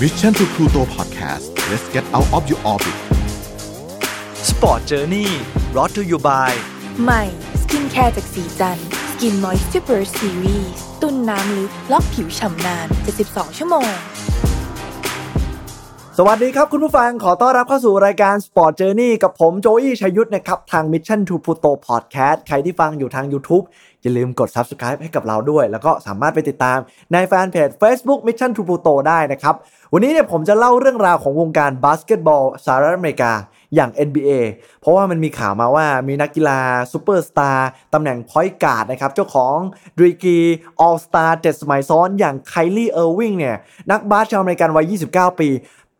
Mission to Pluto Podcast let's get out of your orbit Sport Journey brought to you by ใหม่สกินแคร์จากศรีจันทร์ Skin Moisture Series ตุนน้ำลึกล็อกผิวฉ่ำนาน 72 ชั่วโมง สวัสดีครับคุณผู้ฟังขอต้อนรับเข้าสู่รายการ Sport Journey กับผมโจอี้ชัยยุทธนะครับ ทาง Mission to Pluto Podcast ใครที่ฟังอยู่ทาง YouTube อย่าลืมกด Subscribe ให้กับเราด้วย แล้วก็สามารถไปติดตามในแฟนเพจ Facebook Mission to Pluto ได้นะครับ วันนี้เนี่ยผมจะเล่าเรื่องราวของวงการบาสเกตบอลสหรัฐอเมริกาอย่าง NBA เพราะว่ามันมีข่าวมาว่ามีนักกีฬาซูเปอร์สตาร์ตำแหน่ง point guard นะครับเจ้าของดีกรี All-Star เจ็ดสมัยซ้อนอย่างไครี่เออร์วิงเนี่ยนักบาสชาวอเมริกันวัย 29 ปี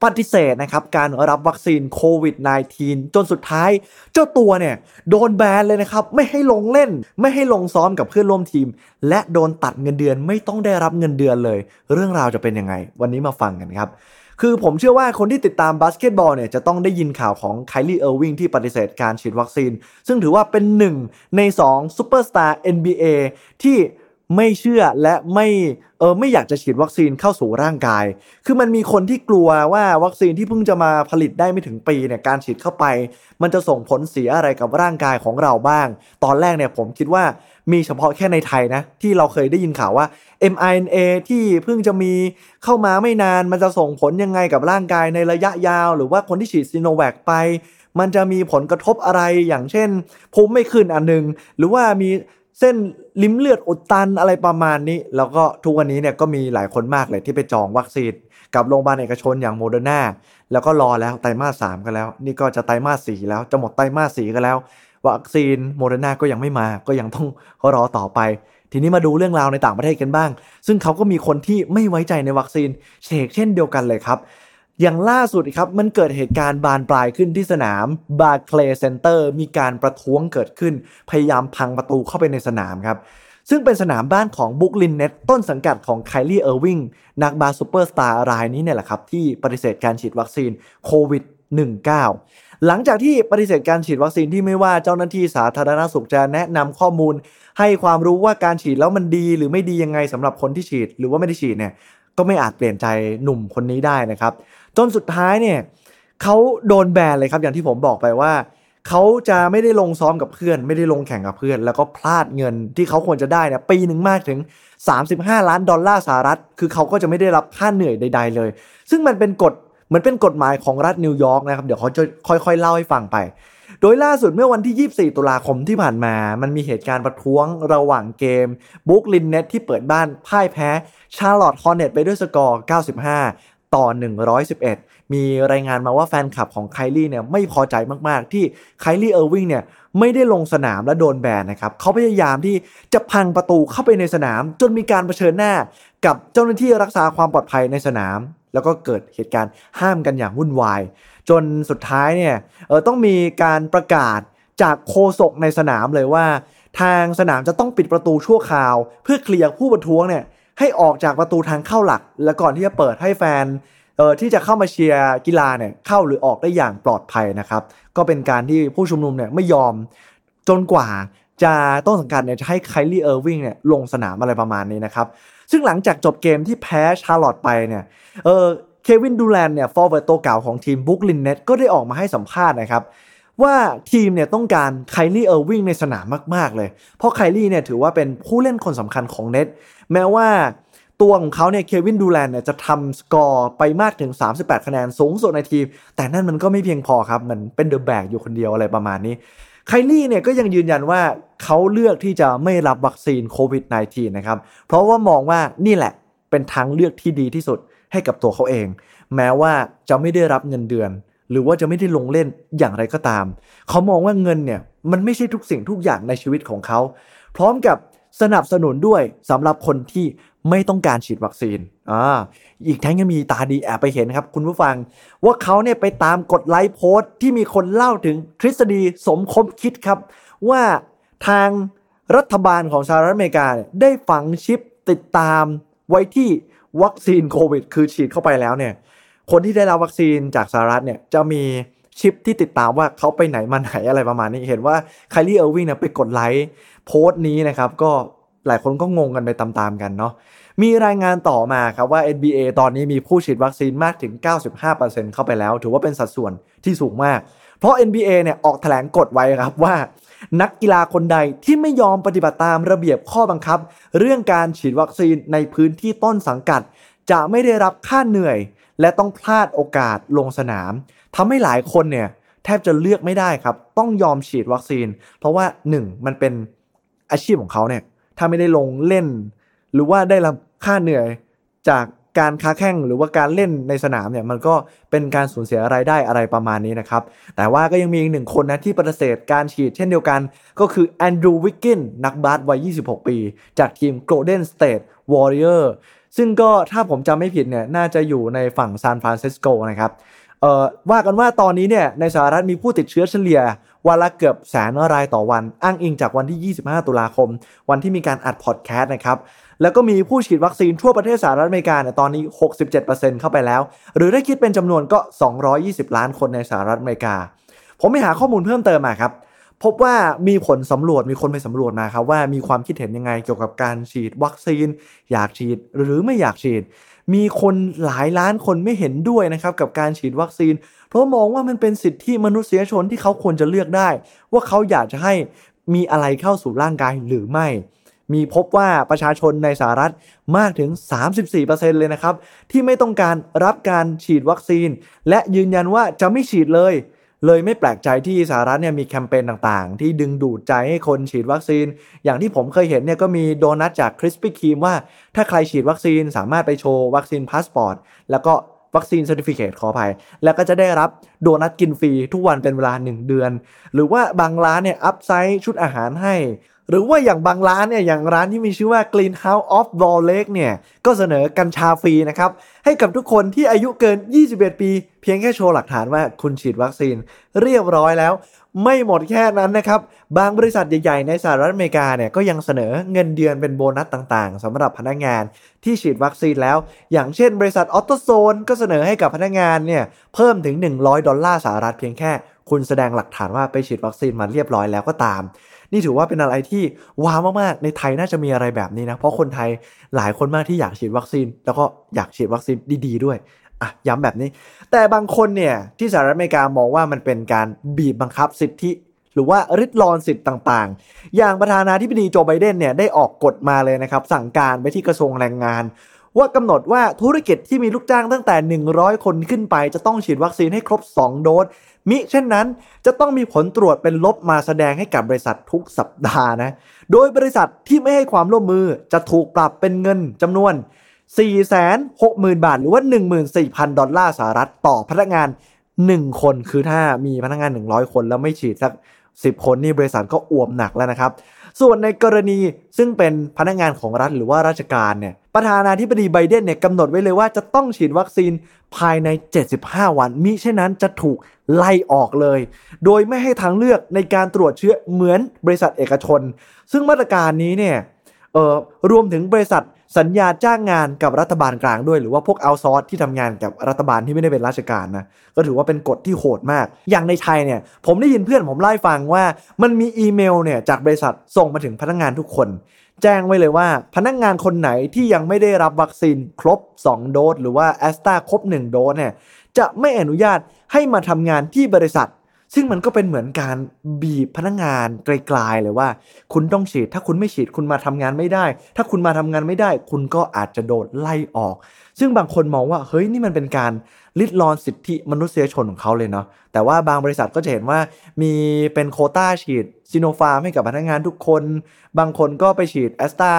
ปฏิเสธนะครับการรับวัคซีนโควิด -19 จนสุดท้าย เจ้าตัวเนี่ยโดนแบนเลยนะครับ ไม่ให้ลงเล่น ไม่ให้ลงซ้อมกับเพื่อนร่วมทีม และโดนตัดเงินเดือนไม่ต้องได้รับเงินเดือนเลย เรื่องราวจะเป็นยังไง วันนี้มาฟังกันครับคือผมเชื่อว่าคนที่ติดตามบาสเกตบอลเนี่ยจะต้องได้ยินข่าวของไครี่เออร์วิงที่ปฏิเสธการฉีดวัคซีน ซึ่งถือว่าเป็นหนึ่งใน2ซูเปอร์สตาร์ NBA ที่ ไม่เชื่อและไม่เออไม่อยากจะฉีดวัคซีนเข้าสู่ร่างกาย คือมันมีคนที่กลัวว่าวัคซีนที่เพิ่งจะมาผลิตได้ไม่ถึงปีเนี่ยการฉีดเข้าไป มันจะส่งผลเสียอะไรกับร่างกายของเราบ้าง ตอนแรกเนี่ยผมคิดว่ามีเฉพาะแค่ในไทยนะที่เราเคยได้ยินข่าวว่า mRNA ที่เพิ่งจะมีเข้ามาไม่นานมันจะส่งผลยังไงกับร่างกายในระยะยาว หรือว่าคนที่ฉีดซีโนแวคไปมันจะมีผลกระทบอะไรอย่างเช่นภูมิไม่ขึ้นอันหนึงหรือว่ามี เส้นลิ้มเลือดอุดตันอะไรประมาณนี้ แล้วก็ทุกวันนี้เนี่ยก็มีหลายคนมากเลยที่ไปจองวัคซีนกับโรงพยาบาลเอกชนอย่างโมเดอร์นาแล้วก็รอแล้วไตรมาสสามกันแล้ว นี่ก็จะไตรมาสสี่แล้วจะหมดไตรมาสสี่กันแล้ว วัคซีนโมเดอร์นาก็ยังไม่มาก็ยังต้องรอต่อไป ทีนี้มาดูเรื่องราวในต่างประเทศกันบ้าง ซึ่งเขาก็มีคนที่ไม่ไว้ใจในวัคซีนเฉกเช่นเดียวกันเลยครับ อย่างล่าสุดครับมันเกิดเหตุการณ์บานปลายขึ้นที่สนามบาร์เคลย์เซ็นเตอร์มีการประท้วงเกิดขึ้น พยายามพังประตูเข้าไปในสนามครับซึ่งเป็นสนามบ้านของบรูคลินเน็ตส์ต้นสังกัดของไครี่เออร์วิงนักบาสซูเปอร์สตาร์รายนี้เนี่ยแหละครับ ที่ปฏิเสธการฉีดวัคซีนโควิด 19 หลังจากที่ปฏิเสธการฉีดวัคซีนที่ไม่ว่าเจ้าหน้าที่สาธารณสุขจะแนะนำข้อมูล ให้ความรู้ว่าการฉีดแล้วมันดีหรือไม่ดียังไงสำหรับคนที่ฉีด หรือว่าไม่ได้ฉีดเนี่ยก็ไม่อาจเปลี่ยนใจหนุ่มคนนี้ได้นะครับ จนสุดท้ายเนี่ยเขาโดนแบนเลยครับอย่างที่ผมบอกไปว่าเขาจะไม่ได้ลงซ้อมกับเพื่อน ไม่ได้ลงแข่งกับเพื่อน แล้วก็พลาดเงินที่เขาควรจะได้เนี่ยปีหนึ่งมากถึง 35 ล้านดอลลาร์สหรัฐ คือเขาก็จะไม่ได้รับค่าเหนื่อยใด ๆ เลย ซึ่งมันเป็นกฎเหมือนเป็นกฎหมายของรัฐนิวยอร์กนะครับ เดี๋ยวเขาจะค่อย ๆ เล่าให้ฟังไป โดยล่าสุดเมื่อวันที่ 24 ตุลาคมที่ผ่านมา มันมีเหตุการณ์ประท้วงระหว่างเกมบรูคลินเน็ตส์ที่เปิดบ้านพ่ายแพ้ชาร์ลอตต์ฮอร์เน็ตส์ไปด้วยสกอร์ 95 ต่อ 111 มีรายงานมาว่าแฟนคลับของไครี่เนี่ยไม่พอใจมากๆ ที่ไครี่เออร์วิงเนี่ยไม่ได้ลงสนามและโดนแบนนะครับเขาพยายามที่จะพังประตูเข้าไปในสนาม จนมีการเผชิญหน้ากับเจ้าหน้าที่รักษาความปลอดภัยในสนาม แล้วก็เกิดเหตุการณ์ห้ามกันอย่างวุ่นวาย จนสุดท้ายเนี่ยเออต้องมีการประกาศจากโฆษกในสนามเลยว่า ทางสนามจะต้องปิดประตูชั่วคราว เพื่อเคลียร์ผู้ประท้วงเนี่ย ให้ออกจากประตูทางเข้าหลัก และก่อนที่จะเปิดให้แฟนเออที่จะเข้ามาเชียร์กีฬาเนี่ยเข้าหรือออกได้อย่างปลอดภัยนะครับก็เป็นการที่ผู้ชุมนุมเนี่ยไม่ยอมจนกว่าจะต้นสังกัดเนี่ยจะให้ไครี่เออร์วิงเนี่ยลงสนามอะไรประมาณนี้นะครับซึ่งหลังจากจบเกมที่แพ้ชาร์ลอตต์ไปเนี่ยเออเควินดูแรนต์เนี่ย forward ตัวเก่งของทีมบรูคลินเน็ตส์ก็ได้ออกมาให้สัมภาษณ์นะครับ ว่าทีมเนี่ยต้องการไครี่เออร์วิงในสนามมาก ๆ เลย เพราะไครี่เนี่ยถือว่าเป็นผู้เล่นคนสำคัญของเน็ตส์แม้ว่าตัวของเขาเนี่ยเควินดูแรนต์เนี่ยจะทำสกอร์ไปมากถึง 38 คะแนนสูงสุดในทีม แต่นั่นมันก็ไม่เพียงพอครับ มันเป็นเดอะแบกอยู่คนเดียวอะไรประมาณนี้ไคลี่เนี่ยก็ยังยืนยันว่าเขาเลือกที่จะไม่รับวัคซีนโควิด -19 นะครับ เพราะว่ามองว่านี่แหละเป็นทางเลือกที่ดีที่สุดให้กับตัวเขาเอง แม้ว่าจะไม่ได้รับเงินเดือน หรือว่าจะไม่ได้ลงเล่นอย่างไรก็ตาม เขามองว่าเงินเนี่ยมันไม่ใช่ทุกสิ่งทุกอย่างในชีวิตของเขา พร้อมกับสนับสนุนด้วยสำหรับคนที่ไม่ต้องการฉีดวัคซีนอ่าอีกทั้งยังมีตาดีแอบไปเห็นครับ คุณผู้ฟัง ว่าเขาเนี่ยไปตามกดไลค์โพสต์ที่มีคนเล่าถึงทฤษฎีสมคบคิดครับ ว่าทางรัฐบาลของสหรัฐอเมริกาได้ฝังชิปติดตามไว้ที่วัคซีนโควิด คือฉีดเข้าไปแล้วเนี่ย คนที่ได้รับวัคซีนจากสหรัฐเนี่ยจะมีชิปที่ติดตามว่าเขาไปไหนมาไหนอะไรประมาณนี้ เห็นว่าไครี่เออร์วิงเนี่ยไปกดไลค์โพสต์นี้นะครับก็หลายคนก็งงกันไปตามๆกันเนาะมีรายงานต่อมาครับว่า NBA ตอนนี้มีผู้ฉีดวัคซีนมากถึง 95%เข้าไปแล้ว ถือว่าเป็นสัดส่วนที่สูงมาก เพราะ NBA เนี่ยออกแถลงกฎไว้ครับว่า นักกีฬาคนใดที่ไม่ยอมปฏิบัติตามระเบียบข้อบังคับ เรื่องการฉีดวัคซีนในพื้นที่ต้นสังกัด จะไม่ได้รับค่าเหนื่อย และต้องพลาดโอกาสลงสนามทำให้หลายคนเนี่ยแทบจะเลือกไม่ได้ครับ ต้องยอมฉีดวัคซีน เพราะว่า 1. มันเป็นอาชีพของเขาเนี่ยถ้าไม่ได้ลงเล่น หรือว่าได้รับค่าเหนื่อยจาก การค้าแข่งหรือว่าการเล่นในสนามเนี่ยมันก็เป็นการสูญเสียรายได้อะไรประมาณนี้นะครับ แต่ว่าก็ยังมีอีกหนึ่งคนนะที่ปฏิเสธการฉีดเช่นเดียวกัน ก็คือแอนดรูวิกกินนักบาสวัย 26 ปี จากทีม Golden State Warrior ซึ่งก็ถ้าผมจำไม่ผิดเนี่ยน่าจะอยู่ในฝั่งซานฟรานซิสโกนะครับเอ่อว่ากันว่าตอนนี้เนี่ยในสหรัฐมีผู้ติดเชื้อเฉลี่ยวันละเกือบแสนรายต่อวัน อ้างอิงจากวันที่ 25 ตุลาคม วันที่มีการอัดพอดแคสต์นะครับ แล้วก็มีผู้ฉีดวัคซีนทั่วประเทศสหรัฐอเมริกาเนี่ยตอนนี้ 67%เข้าไปแล้ว หรือได้คิดเป็นจำนวนก็ 220 ล้านคนในสหรัฐอเมริกา ผมไปหาข้อมูลเพิ่มเติมมาครับพบว่ามีผลสำรวจมีคนไปสำรวจมาครับว่ามีความคิดเห็นยังไงเกี่ยวกับการฉีดวัคซีน อยากฉีดหรือไม่อยากฉีด มีคนหลายล้านคนไม่เห็นด้วยนะครับกับการฉีดวัคซีน เพราะมองว่ามันเป็นสิทธิมนุษยชนที่เขาควรจะเลือกได้ ว่าเขาอยากจะให้มีอะไรเข้าสู่ร่างกายหรือไม่ มีพบว่าประชาชนในสหรัฐมากถึง 34%เลยนะครับ ที่ไม่ต้องการรับการฉีดวัคซีน และยืนยันว่าจะไม่ฉีดเลย เลยไม่แปลกใจที่สหรัฐเนี่ยมีแคมเปญต่างๆ ที่ดึงดูดใจให้คนฉีดวัคซีน อย่างที่ผมเคยเห็นเนี่ยก็มีโดนัทจากคริสปี้ครีมว่า ถ้าใครฉีดวัคซีนสามารถไปโชว์ vaccine passport แล้วก็ vaccine certificate ขออภัย แล้วก็จะได้รับโดนัทกินฟรีทุกวันเป็นเวลา 1 เดือน หรือว่าบางร้านเนี่ย upsize ชุดอาหารให้ หรือว่าอย่างบางร้านเนี่ยอย่างร้านที่มีชื่อว่า Greenhouse of Walled Lake เนี่ยก็เสนอกัญชาฟรีนะครับให้กับทุกคนที่อายุเกิน 21 ปี เพียงแค่โชว์หลักฐานว่าคุณฉีดวัคซีนเรียบร้อยแล้ว ไม่หมดแค่นั้นนะครับ บางบริษัทใหญ่ ๆ ในสหรัฐอเมริกาเนี่ยก็ยังเสนอเงินเดือนเป็นโบนัสต่างๆสำหรับพนักงานที่ฉีดวัคซีนแล้ว อย่างเช่น บริษัทออโตโซนก็เสนอให้กับพนักงานเนี่ยเพิ่มถึง 100 ดอลลาร์สหรัฐเพียงแค่ คุณแสดงหลักฐานว่าไปฉีดวัคซีนมาเรียบร้อยแล้วก็ตาม นี่ถือว่าเป็นอะไรที่ wow มากๆในไทยน่าจะมีอะไรแบบนี้นะ เพราะคนไทยหลายคนมากที่อยากฉีดวัคซีน แล้วก็อยากฉีดวัคซีนดีๆด้วยอะย้ำแบบนี้ แต่บางคนเนี่ยที่สหรัฐอเมริกามองว่ามันเป็นการบีบบังคับสิทธิหรือว่าริดรอนสิทธิ์ต่างๆ อย่างประธานาธิบดีโจไบเดนเนี่ยได้ออกกฎมาเลยนะครับ สั่งการไปที่กระทรวงแรงงาน ว่ากำหนดว่าธุรกิจที่มีลูกจ้างตั้งแต่ 100 คนขึ้นไป จะต้องฉีดวัคซีนให้ครบ 2 โดส มิเช่นนั้นจะต้องมีผลตรวจเป็นลบมาแสดงให้กับบริษัททุกสัปดาห์นะ โดยบริษัทที่ไม่ให้ความร่วมมือจะถูกปรับเป็นเงินจำนวน 460,000 บาท หรือว่า 14,000 ดอลลาร์สหรัฐต่อพนักงาน 1 คน คือถ้ามีพนักงาน 100 คนแล้วไม่ฉีดสัก 10 คนนี่บริษัทก็อ่วมหนักแล้วนะครับ ส่วนในกรณีซึ่งเป็นพนักงานของรัฐหรือว่าราชการเนี่ยประธานาธิบดีไบเดนเนี่ยกำหนดไว้เลยว่าจะต้องฉีดวัคซีนภายใน 75 วันมิเช่นนั้นจะถูกไล่ออกเลย โดยไม่ให้ทางเลือกในการตรวจเชื้อเหมือนบริษัทเอกชน ซึ่งมาตรการนี้เนี่ยเอ่อรวมถึงบริษัท สัญญาจ้างงานกับรัฐบาลกลางด้วย หรือว่าพวกเอาซอร์ที่ทำงานกับรัฐบาลที่ไม่ได้เป็นราชการนะก็ถือว่าเป็นกฎที่โหดมาก อย่างในไทยเนี่ย ผมได้ยินเพื่อนผมเล่าฟังว่า มันมีอีเมลเนี่ยจากบริษัทส่งมาถึงพนักงานทุกคน แจ้งไว้เลยว่า พนักงานคนไหนที่ยังไม่ได้รับวัคซีนครบ 2 โดสหรือว่าแอสตราครบ 1 โดสเนี่ยจะไม่อนุญาตให้มาทำงานที่บริษัท ซึ่งมันก็เป็นเหมือนการบีบพนักงานไกลๆเลยว่า คุณต้องฉีด ถ้าคุณไม่ฉีดคุณมาทำงานไม่ได้ ถ้าคุณมาทำงานไม่ได้ คุณก็อาจจะโดนไล่ออก ซึ่งบางคนมองว่าเฮ้ยนี่มันเป็นการลิดรอนสิทธิมนุษยชนของเขาเลยเนาะแต่ว่าบางบริษัทก็จะเห็นว่ามีเป็นโควตาฉีดซีโนฟาร์มให้กับพนักงานทุกคน บางคนก็ไปฉีดแอสตรา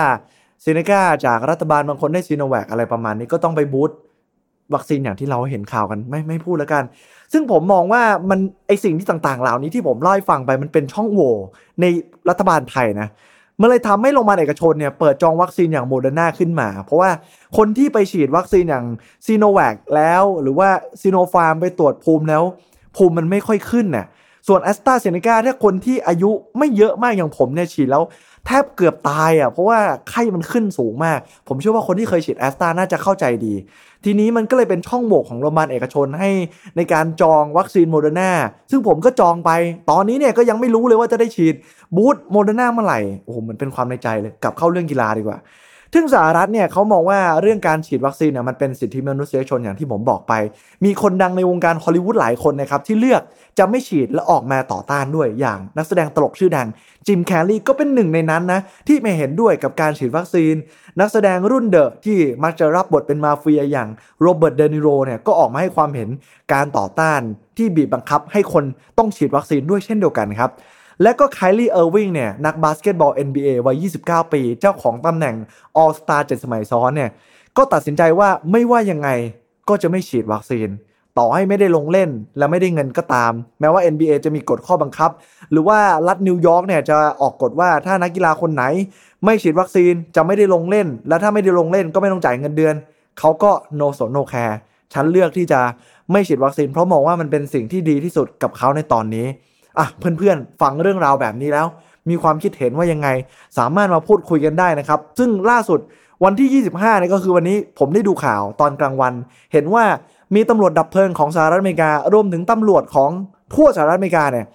เซเนกาจากรัฐบาลบางคนได้ซีโนแวคอะไรประมาณนี้ก็ต้องไป boost วัคซีนอย่างที่เราเห็นข่าวกันไม่ไม่พูดแล้วกัน ซึ่งผมมองว่ามันไอสิ่งที่ต่างๆ เหล่านี้ที่ผมเล่าให้ฟังไปมันเป็นช่องโหว่ในรัฐบาลไทยนะมันเลยทำให้โรงพยาบาลเอกชนเนี่ยเปิดจองวัคซีนอย่างโมเดอร์นาขึ้นมา เพราะว่าคนที่ไปฉีดวัคซีนอย่างซีโนแวคแล้ว หรือว่าซีโนฟาร์มไปตรวจภูมิแล้ว ภูมิมันไม่ค่อยขึ้นน่ะ ส่วนแอสตราเซเนกาถ้าคนที่อายุไม่เยอะมากอย่างผมเนี่ยฉีดแล้วแทบเกือบตายอะเพราะว่าไข้มันขึ้นสูงมาก ผมเชื่อว่าคนที่เคยฉีดแอสตราน่าจะเข้าใจดี ทีนี้มันก็เลยเป็นช่องโหว่ของโรงพยาบาลเอกชนให้ในการจองวัคซีนโมเดอร์นาซึ่งผมก็จองไป ตอนนี้เนี่ยก็ยังไม่รู้เลยว่าจะได้ฉีด boost โมเดอร์นาเมื่อไหร่โอ้โหเหมือนเป็นความในใจเลยกลับเข้าเรื่องกีฬาดีกว่า ซึ่งสหรัฐเนี่ยเขามองว่าเรื่องการฉีดวัคซีนเนี่ยมันเป็นสิทธิมนุษยชนอย่างที่ผมบอกไป มีคนดังในวงการฮอลลีวูดหลายคนนะครับที่เลือกจะไม่ฉีดและออกมาต่อต้านด้วยอย่างนักแสดงตลกชื่อดังจิมแคร์รี่ก็เป็นหนึ่งในนั้นนะที่ไม่เห็นด้วยกับการฉีดวัคซีน นักแสดงรุ่นเดอะที่มักจะรับบทเป็นมาเฟียอย่างโรเบิร์ตเดนิโรเนี่ยก็ออกมาให้ความเห็นการต่อต้านที่บีบบังคับให้คนต้องฉีดวัคซีนด้วยเช่นเดียวกันครับ และก็ไครีเออร์วิงเนี่ยนักบาสเกตบอล NBA วัย 29 ปี เจ้าของตำแหน่ง All Star 7 สมัยซ้อนเนี่ยก็ตัดสินใจว่าไม่ว่ายังไงก็จะไม่ฉีดวัคซีน ต่อให้ไม่ได้ลงเล่นและไม่ได้เงินก็ตาม แม้ว่า NBA จะมีกฎข้อบังคับ หรือว่ารัฐนิวยอร์กเนี่ยจะออกกฎว่าถ้านักกีฬาคนไหน ไม่ฉีดวัคซีนจะไม่ได้ลงเล่น และถ้าไม่ได้ลงเล่นก็ไม่ต้องจ่ายเงินเดือนเขาก็ no สน no care ฉันเลือกที่จะไม่ฉีดวัคซีนเพราะมองว่ามันเป็นสิ่งที่ดีที่สุดกับเขาในตอนนี้ อะเพื่อนๆ ฟังเรื่องราวแบบนี้แล้ว มีความคิดเห็นว่ายังไง สามารถมาพูดคุยกันได้นะครับ ซึ่งล่าสุดวันที่ 25เนี่ยก็คือวันนี้ผมได้ดูข่าวตอนกลางวัน เห็นว่ามีตำรวจดับเพลิงของสหรัฐอเมริการวมถึงตำรวจของทั่วสหรัฐอเมริกาเนี่ย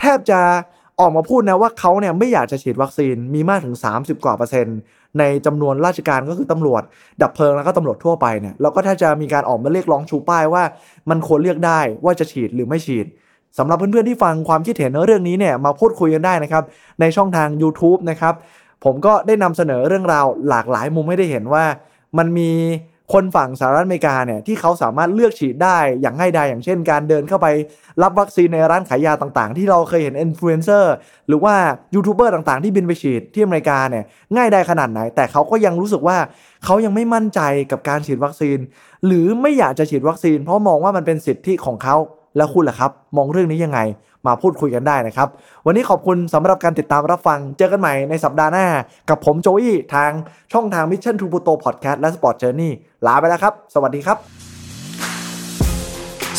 แทบจะออกมาพูดนะว่าเขาเนี่ยไม่อยากจะฉีดวัคซีนมีมากถึง 30 กว่าเปอร์เซ็นต์ในจำนวนราชการก็คือตำรวจ ดับเพลิงแล้วก็ตำรวจทั่วไปเนี่ยแล้วก็ถ้าจะมีการออกมาเรียกร้องชูป้ายว่า มันควรเลือกได้ว่าจะฉีดหรือไม่ฉีด สำหรับเพื่อนๆที่ฟังความคิดเห็นเรื่องนี้เนี่ยมาพูดคุยกันได้นะครับ ในช่องทาง YouTube นะครับ ผมก็ได้นำเสนอเรื่องราวหลากหลายมุมให้ได้เห็นว่า มันมีคนฝั่งสหรัฐอเมริกาเนี่ยที่เขาสามารถเลือกฉีดได้อย่างง่ายดายอย่างเช่น การเดินเข้าไปรับวัคซีนในร้านขายยาต่างๆ ที่เราเคยเห็นอินฟลูเอนเซอร์หรือว่ายูทูบเบอร์ต่างๆ ที่บินไปฉีดที่อเมริกาเนี่ยง่ายได้ขนาดไหน แต่เขาก็ยังรู้สึกว่าเขายังไม่มั่นใจกับการฉีดวัคซีน หรือไม่อยากจะฉีดวัคซีน เพราะมองว่ามันเป็นสิทธิของเขา แล้วคุณล่ะครับ มองเรื่องนี้ยังไง มาพูดคุยกันได้นะครับ วันนี้ขอบคุณสำหรับการติดตามรับฟัง เจอกันใหม่ในสัปดาห์หน้า กับผมโจอี้ทางช่องทาง Mission to Pluto Podcast และ Sport Journey ลาไปแล้วครับ สวัสดีครับ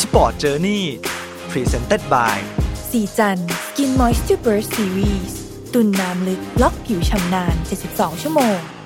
Sport Journey Presented by สีจัน Skin Moisture Burst Series ตุนน้ำลึกล็อกผิวชำนาน 72 ชั่วโมง